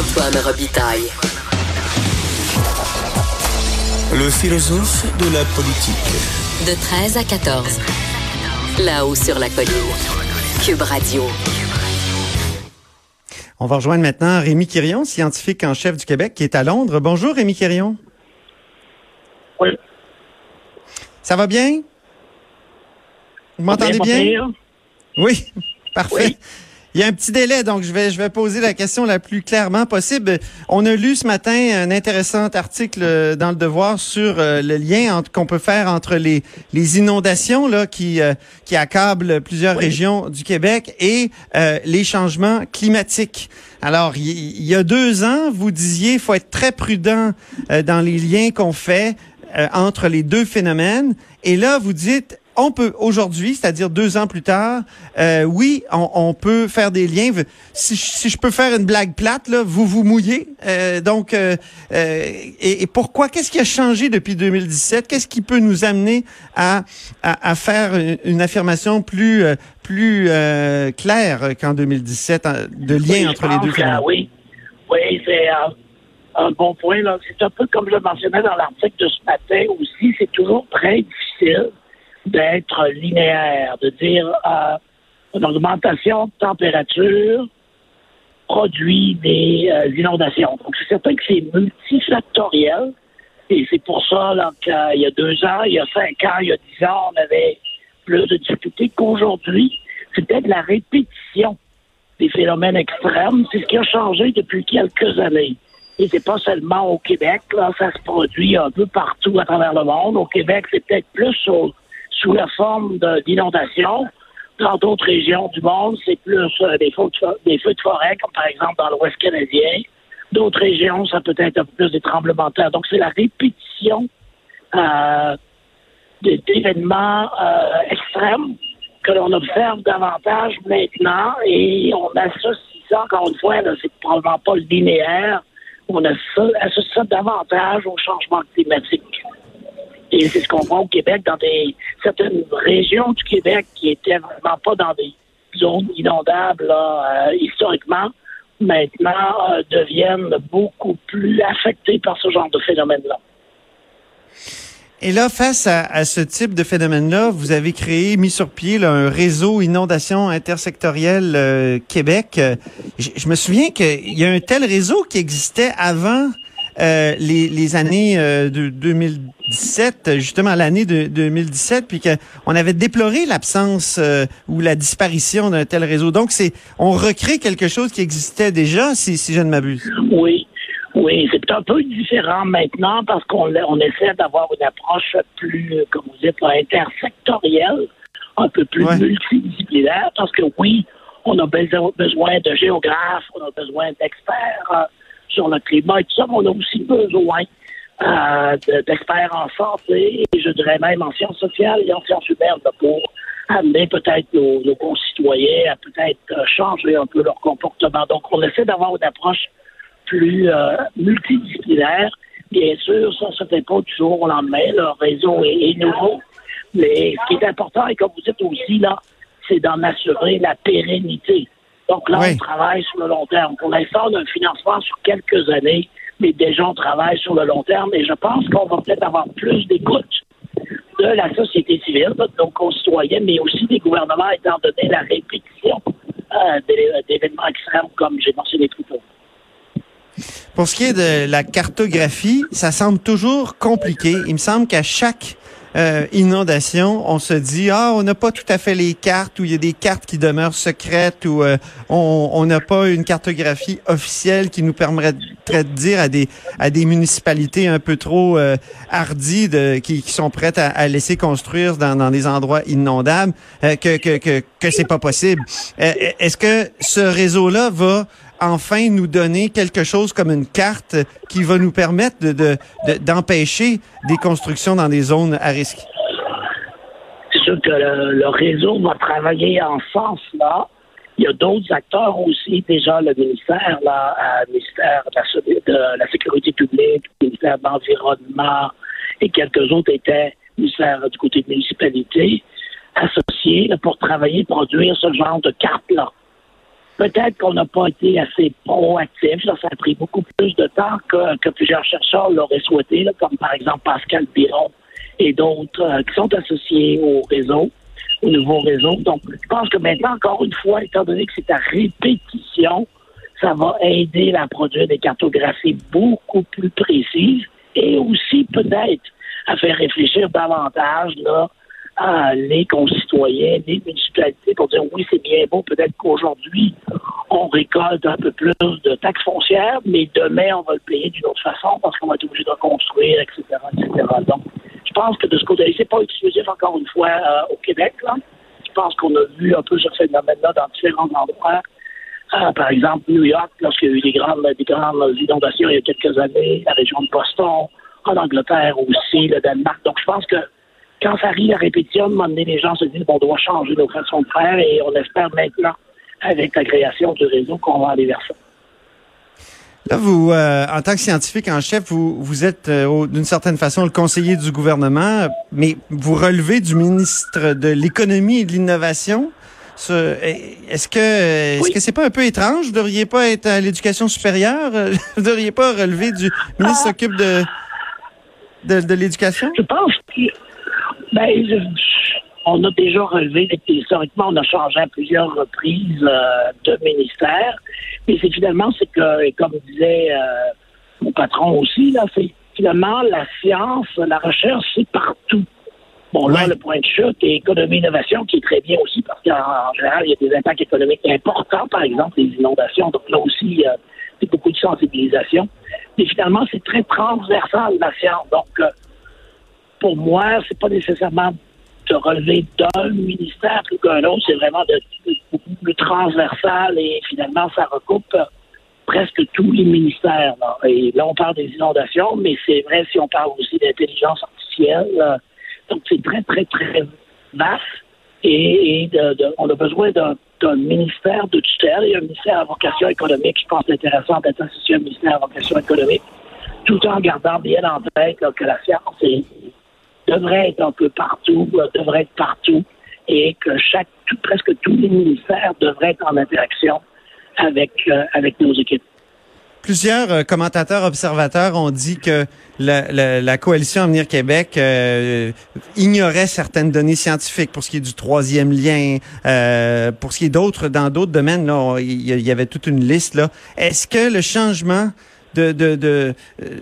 Antoine Robitaille. Le philosophe de la politique. De 13 à 14. Là-haut sur la colline. Cube Radio. On va rejoindre maintenant Rémi Quirion, scientifique en chef du Québec, qui est à Londres. Bonjour, Rémi Quirion. Oui. Ça va bien? Vous m'entendez bien? Oui, parfait. Oui. Il y a un petit délai, donc je vais, je vais poser la question la plus clairement possible. On a lu ce matin un intéressant article euh, dans le Devoir sur euh, le lien qu'on peut faire entre les, les inondations là, qui, euh, qui accablent plusieurs régions du Québec et euh, les changements climatiques. Alors, il y, a deux ans, vous disiez faut être très prudent euh, dans les liens qu'on fait euh, entre les deux phénomènes. Et là, vous dites, on peut aujourd'hui, c'est-à-dire deux ans plus tard, euh, oui, on, on peut faire des liens. Si, je- si je peux faire une blague plate, là, vous vous mouillez. Euh, donc, euh, euh, et, et pourquoi? Qu'est-ce qui a changé depuis 2017 Qu'est-ce qui peut nous amener à, à, à faire une, affirmation plus euh, plus euh, claire qu'en 2017 euh, de lien Oui, entre les deux phénomènes oui, oui c'est un bon point. C'est un peu comme je le mentionnais dans l'article de ce matin aussi. C'est toujours très difficile d'être linéaire, de dire euh, une augmentation de température produit des euh, inondations. Donc, c'est certain que c'est multifactoriel. Et c'est pour ça qu'il y a deux ans, il y a cinq ans, il y a dix ans, on avait plus de difficultés qu'aujourd'hui. C'est peut-être la répétition des phénomènes extrêmes. C'est ce qui a changé depuis quelques années. Et c'est pas seulement au Québec, là, ça se produit un peu partout à travers le monde. Au Québec, c'est peut-être plus au- sous la forme d'inondations. Dans d'autres régions du monde, c'est plus euh, des, feux de, des feux de forêt, comme par exemple dans l'Ouest canadien. D'autres régions, ça peut être plus des tremblements de terre. Donc, c'est la répétition euh, d'événements euh, extrêmes que l'on observe davantage maintenant et on associe ça, encore une fois, c'est probablement pas linéaire, on asso- associe ça davantage au changement climatique. Et c'est ce qu'on voit au Québec, dans des certaines régions du Québec qui étaient vraiment pas dans des zones inondables là, euh, historiquement, maintenant euh, deviennent beaucoup plus affectées par ce genre de phénomène-là. Et là, face à, ce type de phénomène-là, vous avez créé, mis sur pied là, un réseau inondation intersectorielle euh, Québec. Je, je me souviens qu'il y a un tel réseau qui existait avant euh, les, les années euh, de 2017, justement l'année de 2017, puis qu'on avait déploré l'absence euh, ou la disparition d'un tel réseau. Donc, c'est on recrée quelque chose qui existait déjà, si, si je ne m'abuse. Oui, oui, c'est un peu différent maintenant parce qu'on on essaie d'avoir une approche plus, comme vous dites, intersectorielle, un peu plus Ouais. multidisciplinaire, parce que oui, on a beso- besoin de géographes, on a besoin d'experts sur le climat et tout ça, on a aussi besoin euh, de- d'experts en santé et je dirais même en sciences sociales et en sciences humaines pour amener peut-être nos, nos concitoyens à peut-être euh, changer un peu leur comportement. Donc, on essaie d'avoir une approche plus euh, multidisciplinaire. Bien sûr, ça ne se fait pas du jour au lendemain. Le réseau est, est nouveau. Mais ce qui est important, et comme vous dites aussi, là, c'est d'en assurer la pérennité. Donc là, Oui. on travaille sur le long terme. Pour l'instant, on a un financement sur quelques années, mais déjà, on travaille sur le long terme. Et je pense qu'on va peut-être avoir plus d'écoute de la société civile, de nos concitoyens, mais aussi des gouvernements, étant donné la répétition euh, d'é- d'événements extrêmes, comme j'ai mentionné plus tôt. Pour ce qui est de la cartographie, ça semble toujours compliqué. Il me semble qu'à chaque euh, inondation, on se dit ah on n'a pas tout à fait les cartes ou il y a des cartes qui demeurent secrètes ou euh, on n'a pas une cartographie officielle qui nous permettrait de dire à des à des municipalités un peu trop euh, hardies de, qui, sont prêtes à, laisser construire dans, dans des endroits inondables euh, que que que que c'est pas possible. Euh, Est-ce que ce réseau là va enfin nous donner quelque chose comme une carte qui va nous permettre de, de- de- d'empêcher des constructions dans des zones à risque? C'est sûr que le, réseau va travailler en ce sens-là. Il y a d'autres acteurs aussi, déjà le ministère, là, euh, le ministère de la, Sécurité publique, le ministère de l'Environnement et quelques autres étaient ministère du côté de municipalité, associés là, pour travailler, produire ce genre de carte-là. Peut-être qu'on n'a pas été assez proactif. Ça a pris beaucoup plus de temps que, plusieurs chercheurs l'auraient souhaité, comme par exemple Pascal Biron et d'autres euh, qui sont associés au réseau, au nouveau réseau. Donc, je pense que maintenant, encore une fois, étant donné que c'est à répétition, ça va aider à produire des cartographies beaucoup plus précises et aussi peut-être à faire réfléchir davantage là, les concitoyens, les municipalités pour dire oui, c'est bien beau, peut-être qu'aujourd'hui, on récolte un peu plus de taxes foncières, mais demain, on va le payer d'une autre façon parce qu'on va être obligé de reconstruire, etc., etc. Donc, je pense que de ce côté-là, c'est pas exclusif, encore une fois, euh, au Québec. Là. Je pense qu'on a vu un peu ce phénomène-là dans différents endroits. Euh, par exemple, New York, lorsqu'il y a eu des grandes, des grandes inondations il y a quelques années, la région de Boston, en Angleterre aussi, le Danemark. Donc, je pense que quand ça arrive à répétition, à un moment donné, les gens se disent bon, on doit changer nos façons de faire et on espère maintenant, avec la création du réseau, qu'on va aller vers ça. Là, vous, euh, en tant que scientifique en chef, vous, vous êtes euh, d'une certaine façon le conseiller du gouvernement, mais vous relevez du ministre de l'économie et de l'innovation. Ce- Est-ce que est-ce Oui. que c'est pas un peu étrange? Vous devriez pas être à l'éducation supérieure? Vous devriez pas relever du ministre qui s'occupe de, de, de l'éducation? Je pense que ben, on a déjà relevé, historiquement, on a changé à plusieurs reprises euh, de ministère, mais c'est finalement, c'est que, et comme disait euh, mon patron aussi, là, c'est finalement la science, la recherche, c'est partout. Bon, là, Ouais. le point de chute est économie-innovation, qui est très bien aussi, parce qu'en en général, il y a des impacts économiques importants, par exemple, les inondations. Donc là aussi, euh, c'est beaucoup de sensibilisation. Mais finalement, c'est très transversal, la science. Donc, euh, pour moi, c'est pas nécessairement de relever d'un ministère plus qu'un autre, c'est vraiment de, beaucoup plus transversal et finalement, ça recoupe presque tous les ministères. Et là, on parle des inondations, mais c'est vrai si on parle aussi d'intelligence artificielle. euh, donc, c'est très, très, très vaste. Et, de- on a besoin d'un ministère de tutelle et un ministère à vocation économique. Je pense intéressant d'être associé à un ministère à vocation économique, tout en gardant bien en tête que la science est- devrait être un peu partout, euh, devrait être partout, et que chaque, presque tous les ministères devraient être en interaction avec, euh, avec nos équipes. Plusieurs euh, commentateurs observateurs ont dit que la, coalition Avenir Québec ignorait certaines données scientifiques pour ce qui est du troisième lien, pour ce qui est d'autres dans d'autres domaines. Là, il y avait toute une liste. là. Est-ce que le changement euh,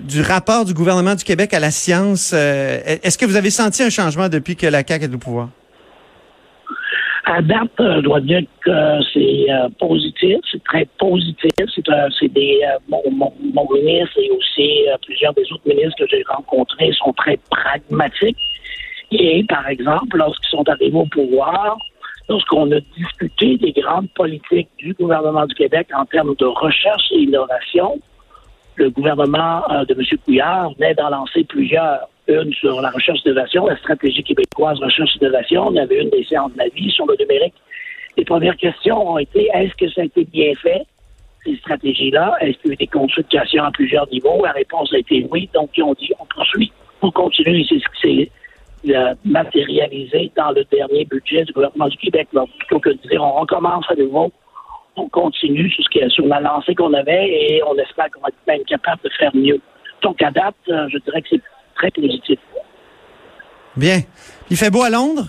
du rapport du gouvernement du Québec à la science, euh, est-ce que vous avez senti un changement depuis que la CAQ est au pouvoir? À date, euh, je dois dire que c'est positif, c'est très positif. C'est des mon, mon, ministre et aussi plusieurs des autres ministres que j'ai rencontrés sont très pragmatiques. Et par exemple, lorsqu'ils sont arrivés au pouvoir, lorsqu'on a discuté des grandes politiques du gouvernement du Québec en termes de recherche et innovation, le gouvernement euh, de M. Couillard venait d'en lancer plusieurs. Une sur la recherche d'innovation, la stratégie québécoise recherche d'innovation. On avait une des séances de la vie sur le numérique. Les premières questions ont été est-ce que ça a été bien fait, ces stratégies-là? Est-ce qu'il y a eu des consultations à plusieurs niveaux? La réponse a été oui. Donc, ils ont dit on poursuit, on continue. C'est ce qui s'est euh, matérialisé dans le dernier budget du gouvernement du Québec. Donc, plutôt que de dire on recommence à nouveau, on continue sur, ce qui est- sur la lancée qu'on avait et on espère qu'on va être même capable de faire mieux. Donc, à date, euh, je dirais que c'est très positif. Bien. Il fait beau à Londres?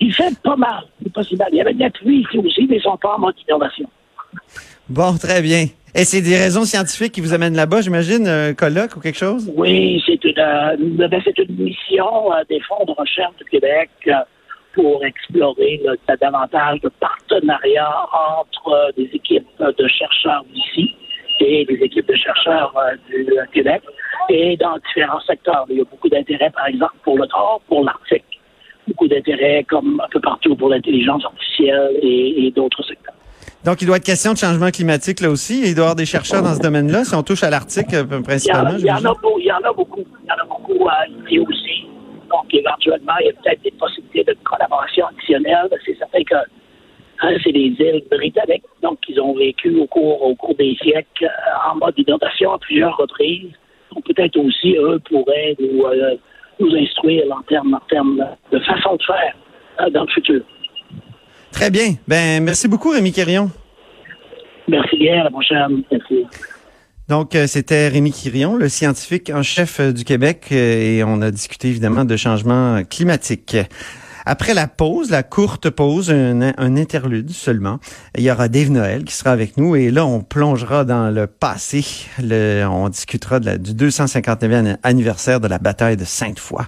Il fait pas mal, c'est pas si mal. Il y avait de la pluie ici aussi, mais ils sont pas en mode innovation. Bon, très bien. Et c'est des raisons scientifiques qui vous amènent là-bas, j'imagine, un colloque ou quelque chose? Oui, c'est une, euh, ben, une mission euh, des fonds de recherche du Québec euh, pour explorer là, davantage de partenariats entre euh, des équipes euh, de chercheurs d'ici et des équipes de chercheurs euh, du euh, Québec et dans différents secteurs. Il y a beaucoup d'intérêt, par exemple, pour le Nord, pour l'Arctique. Beaucoup d'intérêt, comme un peu partout, pour l'intelligence artificielle et, et d'autres secteurs. Donc, il doit être question de changement climatique là aussi. Il doit y avoir des chercheurs dans ce domaine-là, si on touche à l'Arctique euh, Il y, en, principalement. il y en a j'imagine. beau- il y en a beaucoup. Il y en a beaucoup à ici aussi. Donc, éventuellement, il y a peut-être des possibilités de collaboration additionnelle. C'est certain que hein, c'est des îles britanniques, donc ils ont vécu au cours, au cours des siècles euh, en mode inondation à plusieurs reprises. Donc, peut-être aussi, eux pourraient nous, euh, nous instruire en termes, en termes de façon de faire euh, dans le futur. Très bien. Ben, merci beaucoup, Rémi Quirion. Merci bien, à la prochaine. Merci. Donc, euh, c'était Rémi Quirion, le scientifique en chef euh, du Québec, euh, et on a discuté évidemment de changement climatique. Après la pause, la courte pause, un, un interlude seulement, il y aura Dave Noël qui sera avec nous et là, on plongera dans le passé. Le- on discutera du 259e anniversaire de la bataille de Sainte-Foy.